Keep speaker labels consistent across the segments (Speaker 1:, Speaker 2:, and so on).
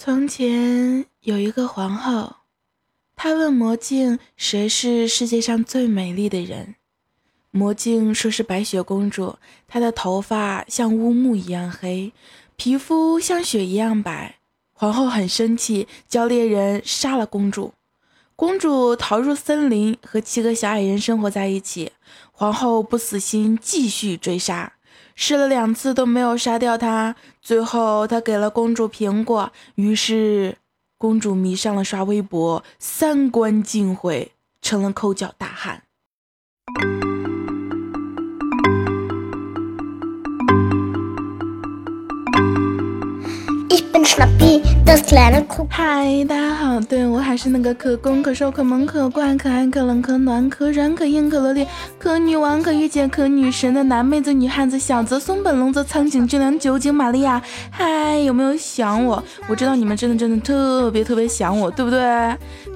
Speaker 1: 从前有一个皇后，她问魔镜谁是世界上最美丽的人。魔镜说是白雪公主，她的头发像乌木一样黑，皮肤像雪一样白。皇后很生气，叫猎人杀了公主。公主逃入森林，和七个小矮人生活在一起。皇后不死心，继续追杀。试了两次都没有杀掉他，最后他给了公主苹果，于是公主迷上了刷微博，三观尽毁，成了抠脚大汉。嗨，大家好，对我还是那个可攻可受可萌可怪可爱可冷可暖可软可硬可萝莉可女王可御姐可女神的男妹子女汉子小泽松本龙泽苍井俊良酒井玛利亚。嗨，有没有想我？我知道你们真的真的特别特别想我，对不对？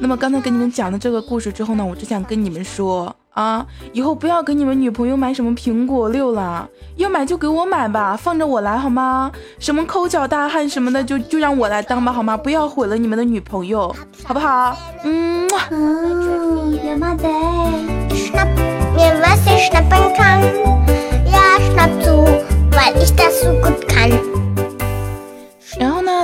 Speaker 1: 那么刚才给你们讲的这个故事之后呢，我只想跟你们说。啊！以后不要给你们女朋友买什么苹果六了，要买就给我买吧，放着我来好吗？什么抠脚大汉什么的，就就让我来当吧，好吗？不要毁了你们的女朋友，好不好？嗯。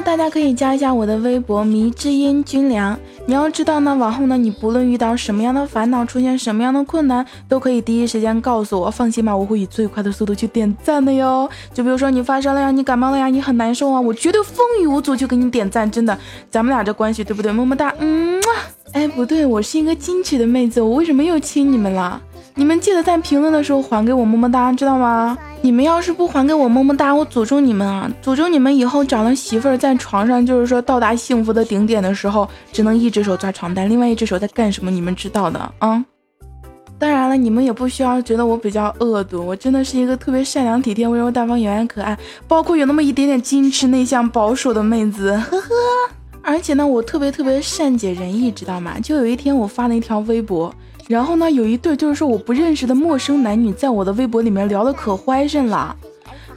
Speaker 1: 大家可以加一下我的微博迷之音军粮。你要知道呢，往后呢，你不论遇到什么样的烦恼，出现什么样的困难，都可以第一时间告诉我。放心吧，我会以最快的速度去点赞的哟。就比如说你发烧了呀，你感冒了呀，你很难受啊，我绝对风雨无阻去给你点赞。真的，咱们俩这关系对不对？么么哒，嗯。哎，不对，我是一个矜持的妹子，我为什么又亲你们了？你们记得在评论的时候还给我么么哒，知道吗？你们要是不还给我么么哒，我诅咒你们啊！诅咒你们以后找了媳妇儿，在床上就是说到达幸福的顶点的时候，只能一只手抓床单，另外一只手在干什么？你们知道的啊。当然了，你们也不需要觉得我比较恶毒，我真的是一个特别善良、体贴、温柔、大方、有爱、可爱，包括有那么一点点矜持、内向、保守的妹子，呵呵。而且呢，我特别特别善解人意，知道吗？就有一天我发了一条微博。然后呢，有一对就是说我不认识的陌生男女，在我的微博里面聊得可欢甚了。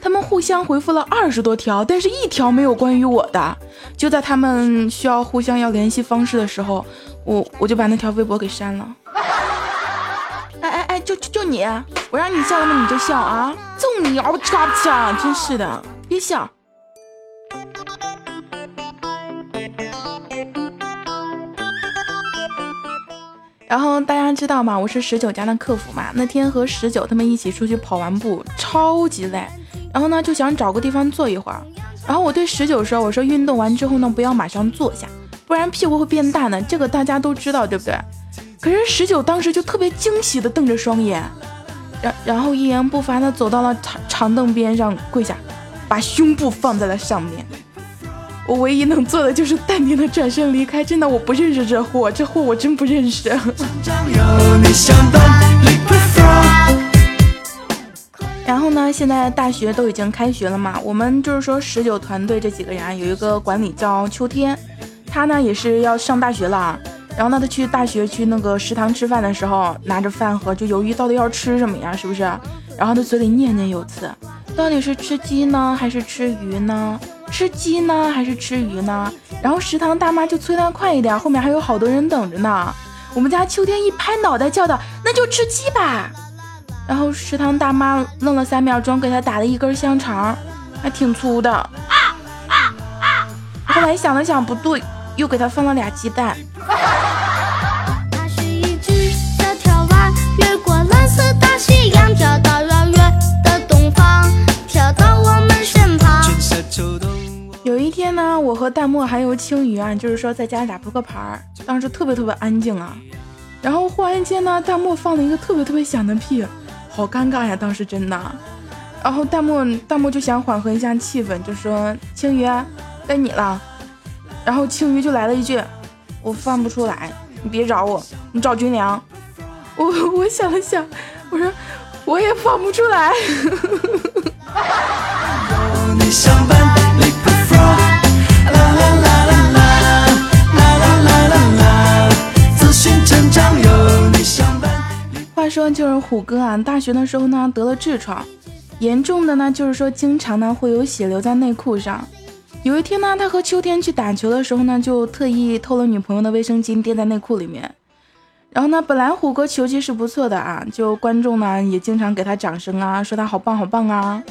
Speaker 1: 他们互相回复了二十多条，但是一条没有关于我的。就在他们需要互相要联系方式的时候，我我就把那条微博给删了。哎哎哎，就就就你，我让你笑了吗？你就笑啊！揍你！我操！真是的，别笑。然后大家知道吗？我是十九家的客服嘛。那天和十九他们一起出去跑完步，超级累。然后呢，就想找个地方坐一会儿。然后我对十九说：“我说运动完之后呢，不要马上坐下，不然屁股会变大呢。这个大家都知道，对不对？”可是十九当时就特别惊喜的瞪着双眼，然然后一言不发的走到了长长凳边上跪下，把胸部放在了上面。我唯一能做的就是淡定的转身离开。真的，我不认识这货，这货我真不认识。然后呢，现在大学都已经开学了嘛，我们就是说十九团队这几个人啊，有一个管理叫秋天，他呢也是要上大学了。然后呢，他去大学去那个食堂吃饭的时候，拿着饭盒就犹豫到底要吃什么呀，是不是？然后他嘴里念念有词，到底是吃鸡呢，还是吃鱼呢？吃鸡呢，还是吃鱼呢？然后食堂大妈就催他快一点，后面还有好多人等着呢。我们家秋天一拍脑袋叫道：“那就吃鸡吧。”然后食堂大妈愣了三秒钟，给他打了一根香肠，还挺粗的。啊啊啊！后来想了想不对，又给他放了俩鸡蛋。弹幕还有青鱼啊，就是说在家里打扑克牌，当时特别特别安静啊。然后忽然间呢，弹幕放了一个特别特别响的屁，好尴尬呀，当时真的。然后弹幕弹幕就想缓和一下气氛，就说青鱼该你了。然后青鱼就来了一句，我放不出来，你别找我，你找军粮。我我想了想，我说我也放不出来。话就是虎哥啊，大学的时候呢得了痔疮，严重的呢就是说经常呢会有血流在内裤上。有一天呢，他和秋天去打球的时候呢，就特意偷了女朋友的卫生巾垫在内裤里面。然后呢，本来虎哥球技是不错的啊，就观众呢也经常给他掌声啊，说他好棒好棒啊。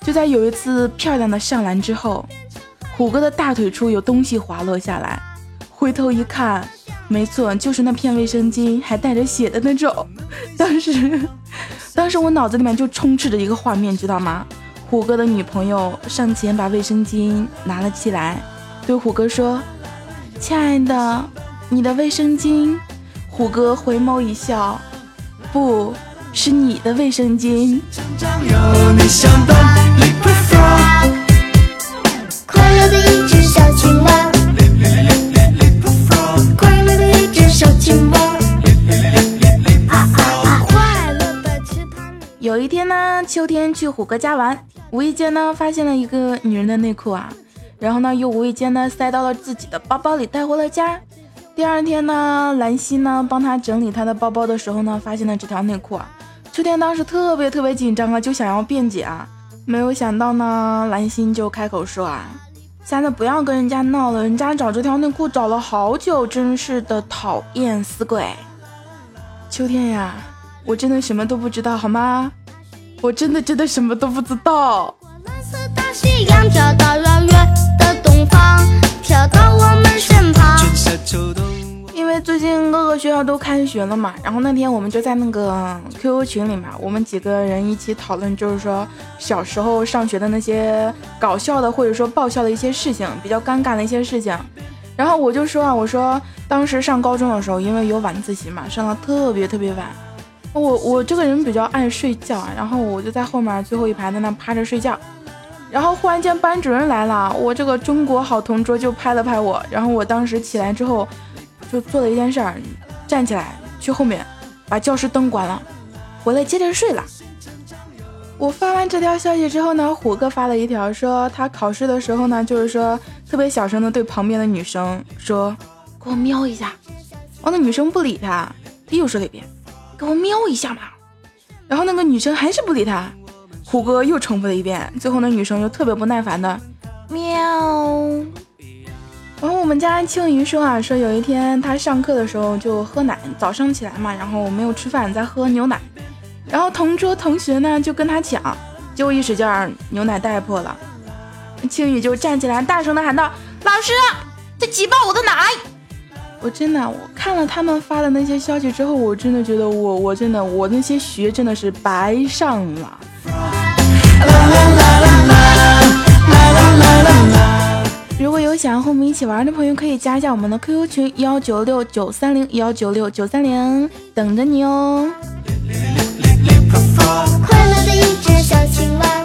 Speaker 1: 就在有一次漂亮的上篮之后，虎哥的大腿处有东西滑落下来，回头一看，没错，就是那片卫生巾，还带着血的那种。当时，当时我脑子里面就充斥着一个画面，知道吗？虎哥的女朋友上前把卫生巾拿了起来，对虎哥说：“亲爱的，你的卫生巾。”虎哥回眸一笑，不是你的卫生巾。秋天去虎哥家玩，无意间呢发现了一个女人的内裤啊，然后呢又无意间呢塞到了自己的包包里带回了家。第二天呢，兰心呢帮他整理他的包包的时候呢，发现了这条内裤啊。秋天当时特别特别紧张啊，就想要辩解啊，没有想到呢，兰心就开口说啊，现在不要跟人家闹了，人家找这条内裤找了好久，真是的讨厌死鬼。秋天呀，我真的什么都不知道好吗？我真的真的什么都不知道。蓝色大夕阳飘到遥远的东方，飘到我们身旁。因为最近各个学校都开学了嘛，然后那天我们就在那个 QQ 群里面，我们几个人一起讨论，就是说小时候上学的那些搞笑的或者说爆笑的一些事情，比较尴尬的一些事情。然后我就说啊，我说当时上高中的时候，因为有晚自习嘛，上的特别特别晚。我我这个人比较爱睡觉啊，然后我就在后面最后一排在那趴着睡觉。然后忽然间班主任来了，我这个中国好同桌就拍了拍我，然后我当时起来之后。就做了一件事儿，站起来去后面把教室灯关了，回来接着睡了。我发完这条消息之后呢，虎哥发了一条说他考试的时候呢，就是说特别小声的对旁边的女生说：“给我瞄一下。”然后那女生不理他，他又说了一遍：“给我瞄一下嘛。”然后那个女生还是不理他，虎哥又重复了一遍，最后那女生就特别不耐烦的喵。然后我们家青鱼说啊，说有一天他上课的时候就喝奶，早上起来嘛，然后没有吃饭，在喝牛奶，然后同桌同学呢就跟他抢，结果一使劲儿，牛奶带破了，青鱼就站起来大声的喊道：“老师，这挤爆我的奶！”我真的我看了他们发的那些消息之后，我真的觉得我我真的我那些学真的是白上了。如果有想要和我们一起玩的朋友，可以加一下我们的 QQ 群幺九六九三零幺九六九三零，等着你哦。快乐的一只小青蛙。